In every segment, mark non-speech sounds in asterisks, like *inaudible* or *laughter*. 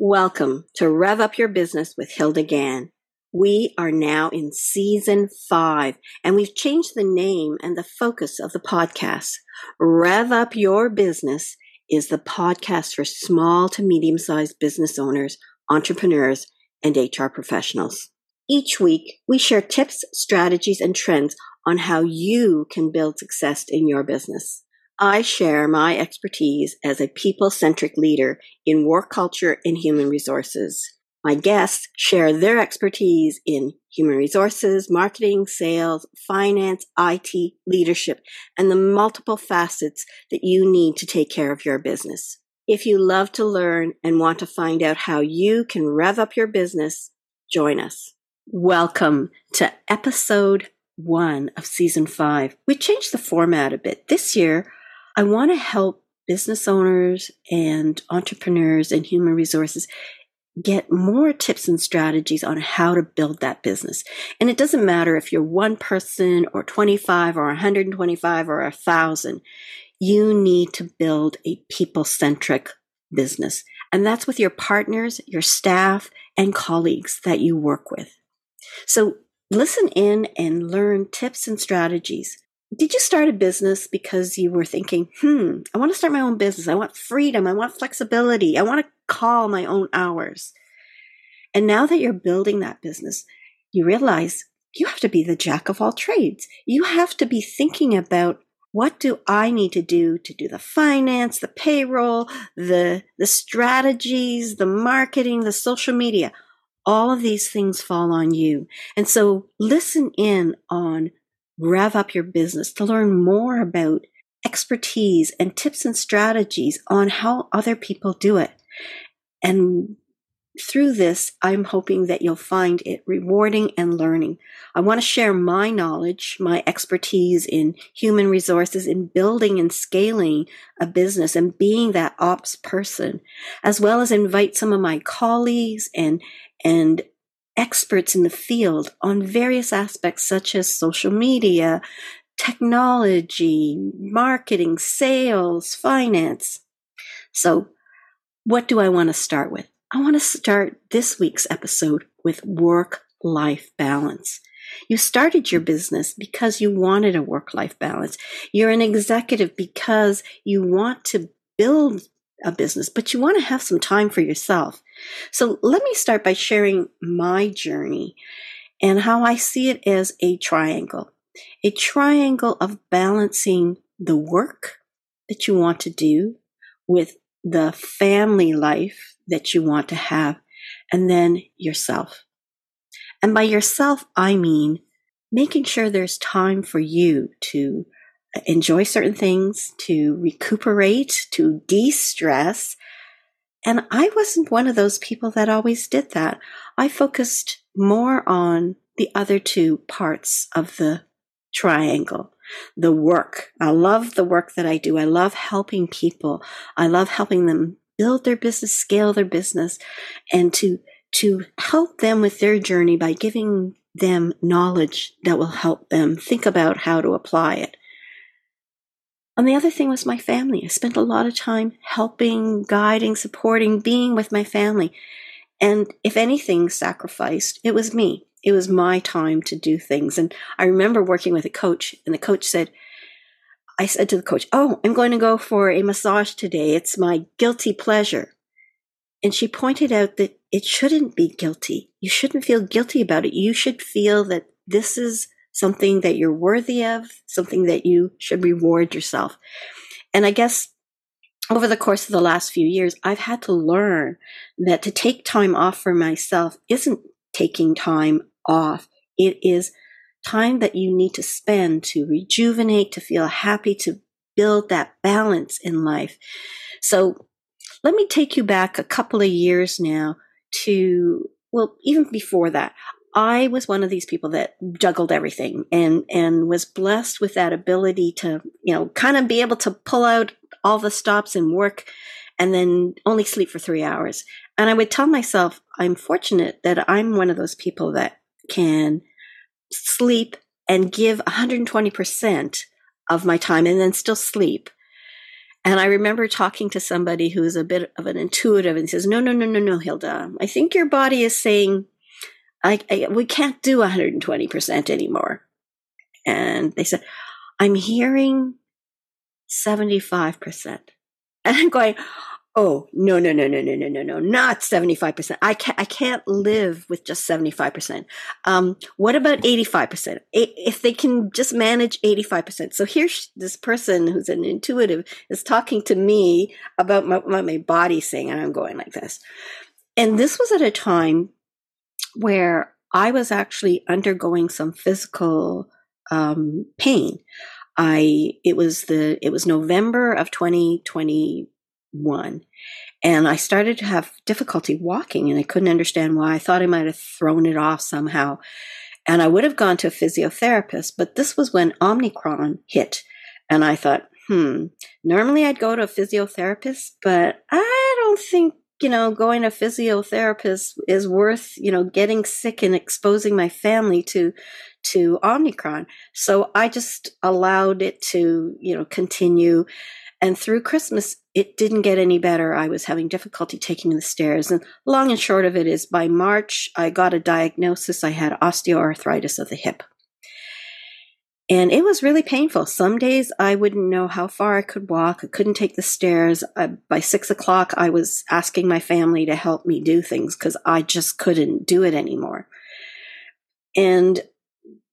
Welcome to Rev Up Your Business with Hilda Gan. We are now in season five, and we've changed the name and the focus of the podcast. Rev Up Your Business is the podcast for small to medium sized business owners, entrepreneurs, and HR professionals. Each week, we share tips, strategies, and trends on how you can build success in your business. I share my expertise as a people centric leader in work culture and human resources. My guests share their expertise in human resources, marketing, sales, finance, IT, leadership, and the multiple facets that you need to take care of your business. If you love to learn and want to find out how you can rev up your business, join us. Welcome to episode one of season five. We changed the format a bit. This year, I want to help business owners and entrepreneurs and human resources get more tips and strategies on how to build that business. And it doesn't matter if you're one person or 25 or 125 or a thousand, you need to build a people centric business. And that's with your partners, your staff, and colleagues that you work with. So listen in and learn tips and strategies did you start a business because you were thinking, hmm, I want to start my own business. I want freedom. I want flexibility. I want to call my own hours. And now that you're building that business, you realize you have to be the jack of all trades. You have to be thinking about what do I need to do to do the finance, the payroll, the, the strategies, the marketing, the social media. All of these things fall on you. And so listen in on rev up your business, to learn more about expertise and tips and strategies on how other people do it. And through this, I'm hoping that you'll find it rewarding and learning. I want to share my knowledge, my expertise in human resources, in building and scaling a business and being that ops person, as well as invite some of my colleagues and, and experts in the field on various aspects such as social media, technology, marketing, sales, finance. So, what do I want to start with? I want to start this week's episode with work life balance. You started your business because you wanted a work life balance. You're an executive because you want to build a business, but you want to have some time for yourself. So let me start by sharing my journey and how I see it as a triangle. A triangle of balancing the work that you want to do with the family life that you want to have and then yourself. And by yourself, I mean making sure there's time for you to enjoy certain things, to recuperate, to de stress. And I wasn't one of those people that always did that. I focused more on the other two parts of the triangle. The work. I love the work that I do. I love helping people. I love helping them build their business, scale their business, and to, to help them with their journey by giving them knowledge that will help them think about how to apply it. And the other thing was my family. I spent a lot of time helping, guiding, supporting, being with my family. And if anything sacrificed, it was me. It was my time to do things. And I remember working with a coach, and the coach said, I said to the coach, Oh, I'm going to go for a massage today. It's my guilty pleasure. And she pointed out that it shouldn't be guilty. You shouldn't feel guilty about it. You should feel that this is something that you're worthy of, something that you should reward yourself. And I guess over the course of the last few years, I've had to learn that to take time off for myself isn't taking time off. It is time that you need to spend to rejuvenate, to feel happy, to build that balance in life. So let me take you back a couple of years now to, well, even before that. I was one of these people that juggled everything and, and was blessed with that ability to, you know, kind of be able to pull out all the stops and work and then only sleep for three hours. And I would tell myself, I'm fortunate that I'm one of those people that can sleep and give 120% of my time and then still sleep. And I remember talking to somebody who's a bit of an intuitive and says, no, no, no, no, no, Hilda. I think your body is saying, I, I, we can't do 120% anymore. And they said, I'm hearing 75%. *laughs* And I'm going, oh, no, no, no, no, no, no, no, no, not 75%. I can't, I can't live with just 75%. Um, what about 85%? If they can just manage 85%. So here's this person who's an intuitive is talking to me about my, my body saying, and I'm going like this. And this was at a time where I was actually undergoing some physical um, pain. I it was the it was November of 2021 and I started to have difficulty walking and I couldn't understand why. I thought I might have thrown it off somehow. And I would have gone to a physiotherapist, but this was when Omicron hit. And I thought, hmm, normally I'd go to a physiotherapist, but I don't think you know, going to physiotherapist is worth, you know, getting sick and exposing my family to, to Omicron. So I just allowed it to, you know, continue. And through Christmas, it didn't get any better. I was having difficulty taking the stairs. And long and short of it is by March, I got a diagnosis. I had osteoarthritis of the hip. And it was really painful. Some days I wouldn't know how far I could walk. I couldn't take the stairs. Uh, by six o'clock, I was asking my family to help me do things because I just couldn't do it anymore. And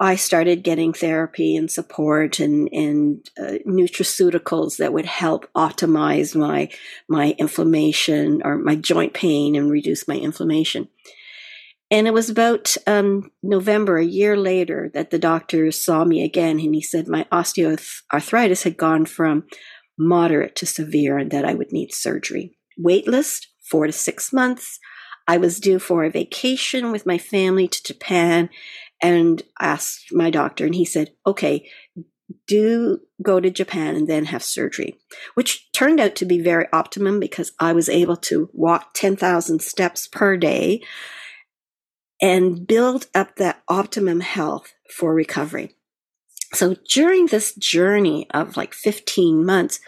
I started getting therapy and support and, and uh, nutraceuticals that would help optimize my, my inflammation or my joint pain and reduce my inflammation. And it was about um, November, a year later, that the doctor saw me again, and he said my osteoarthritis had gone from moderate to severe, and that I would need surgery. Wait list, four to six months. I was due for a vacation with my family to Japan, and asked my doctor, and he said, "Okay, do go to Japan and then have surgery, which turned out to be very optimum because I was able to walk 10,000 steps per day and build up that optimum health for recovery. So during this journey of like 15 months,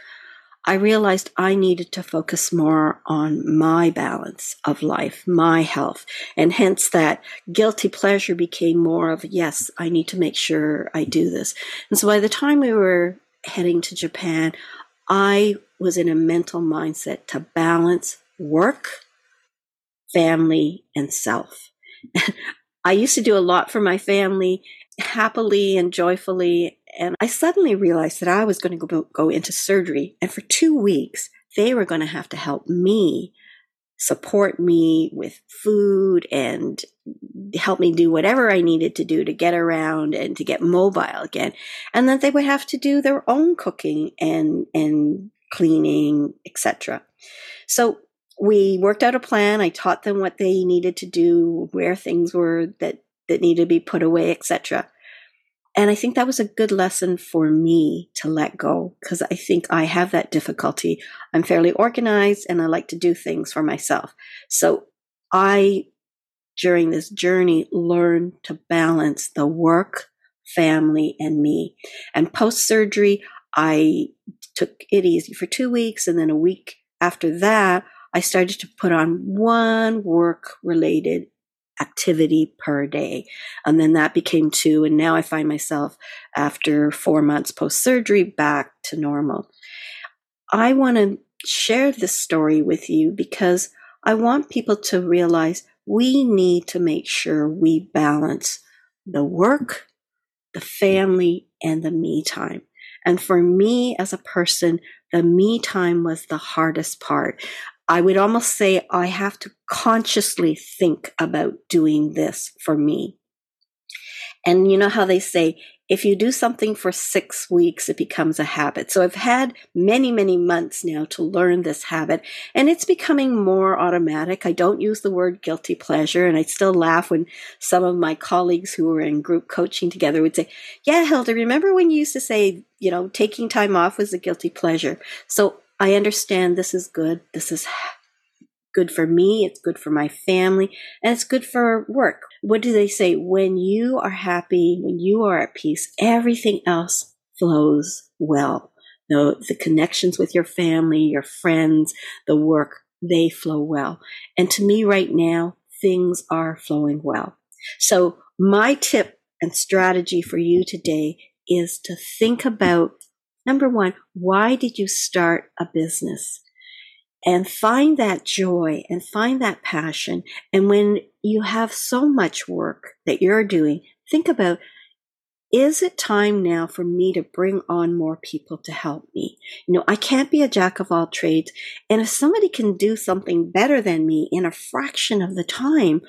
I realized I needed to focus more on my balance of life, my health. And hence that guilty pleasure became more of, yes, I need to make sure I do this. And so by the time we were heading to Japan, I was in a mental mindset to balance work, family, and self. *laughs* I used to do a lot for my family happily and joyfully. And I suddenly realized that I was going to go, go into surgery. And for two weeks, they were going to have to help me support me with food and help me do whatever I needed to do to get around and to get mobile again. And then they would have to do their own cooking and, and cleaning, etc. So we worked out a plan. I taught them what they needed to do, where things were that that needed to be put away, etc. And I think that was a good lesson for me to let go because I think I have that difficulty. I'm fairly organized and I like to do things for myself. So I, during this journey, learned to balance the work, family, and me. And post surgery, I took it easy for two weeks. And then a week after that, I started to put on one work related activity per day. And then that became two. And now I find myself after four months post surgery back to normal. I want to share this story with you because I want people to realize we need to make sure we balance the work, the family, and the me time. And for me as a person, the me time was the hardest part. I would almost say I have to consciously think about doing this for me. And you know how they say, if you do something for six weeks, it becomes a habit. So I've had many, many months now to learn this habit and it's becoming more automatic. I don't use the word guilty pleasure and I still laugh when some of my colleagues who were in group coaching together would say, yeah, Hilda, remember when you used to say, you know, taking time off was a guilty pleasure. So I understand this is good. This is good for me. It's good for my family and it's good for work. What do they say? When you are happy, when you are at peace, everything else flows well. the, the connections with your family, your friends, the work, they flow well. And to me right now, things are flowing well. So my tip and strategy for you today is to think about number one, why did you start a business? And find that joy and find that passion. And when you have so much work that you're doing, think about is it time now for me to bring on more people to help me? You know, I can't be a jack of all trades. And if somebody can do something better than me in a fraction of the time,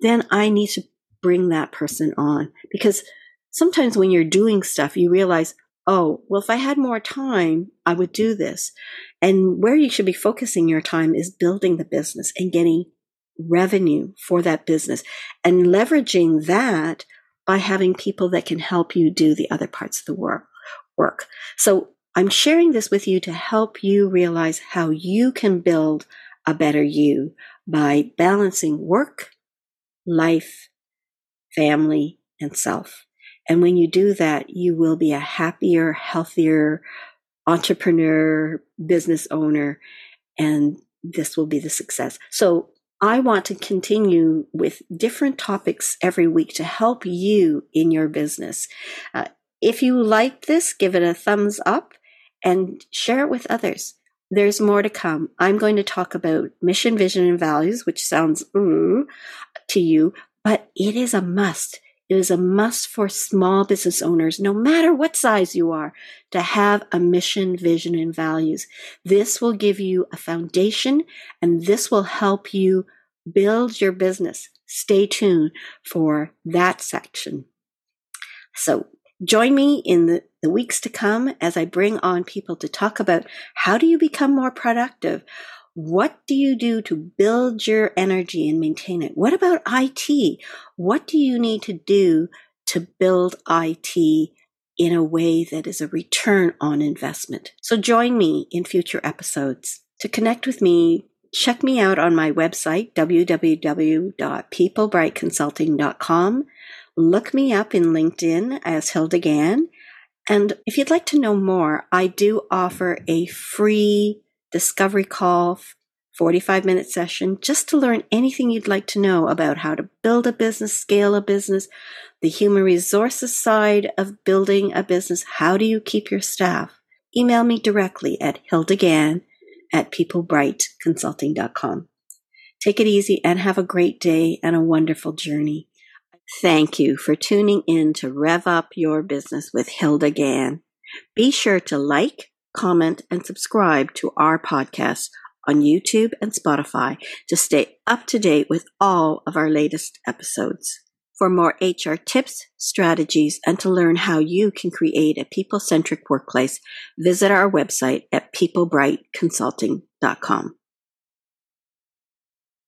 then I need to bring that person on because sometimes when you're doing stuff, you realize, oh, well, if I had more time, I would do this. And where you should be focusing your time is building the business and getting revenue for that business and leveraging that by having people that can help you do the other parts of the work. work. So I'm sharing this with you to help you realize how you can build a better you by balancing work, life, family, and self. And when you do that, you will be a happier, healthier entrepreneur, business owner, and this will be the success. So I want to continue with different topics every week to help you in your business. Uh, if you like this, give it a thumbs up and share it with others. There's more to come. I'm going to talk about mission, vision, and values, which sounds ooh to you, but it is a must. It is a must for small business owners, no matter what size you are, to have a mission, vision, and values. This will give you a foundation and this will help you build your business. Stay tuned for that section. So join me in the, the weeks to come as I bring on people to talk about how do you become more productive? What do you do to build your energy and maintain it? What about IT? What do you need to do to build IT in a way that is a return on investment? So join me in future episodes. To connect with me, check me out on my website, www.peoplebrightconsulting.com. Look me up in LinkedIn as Hilda Gan. And if you'd like to know more, I do offer a free discovery call, 45 minute session, just to learn anything you'd like to know about how to build a business, scale a business, the human resources side of building a business. How do you keep your staff? Email me directly at hildagan at peoplebrightconsulting.com. Take it easy and have a great day and a wonderful journey. Thank you for tuning in to Rev Up Your Business with Hilda Gan. Be sure to like, comment, and subscribe to our podcast on YouTube and Spotify to stay up to date with all of our latest episodes. For more HR tips, strategies, and to learn how you can create a people centric workplace, visit our website at peoplebrightconsulting.com.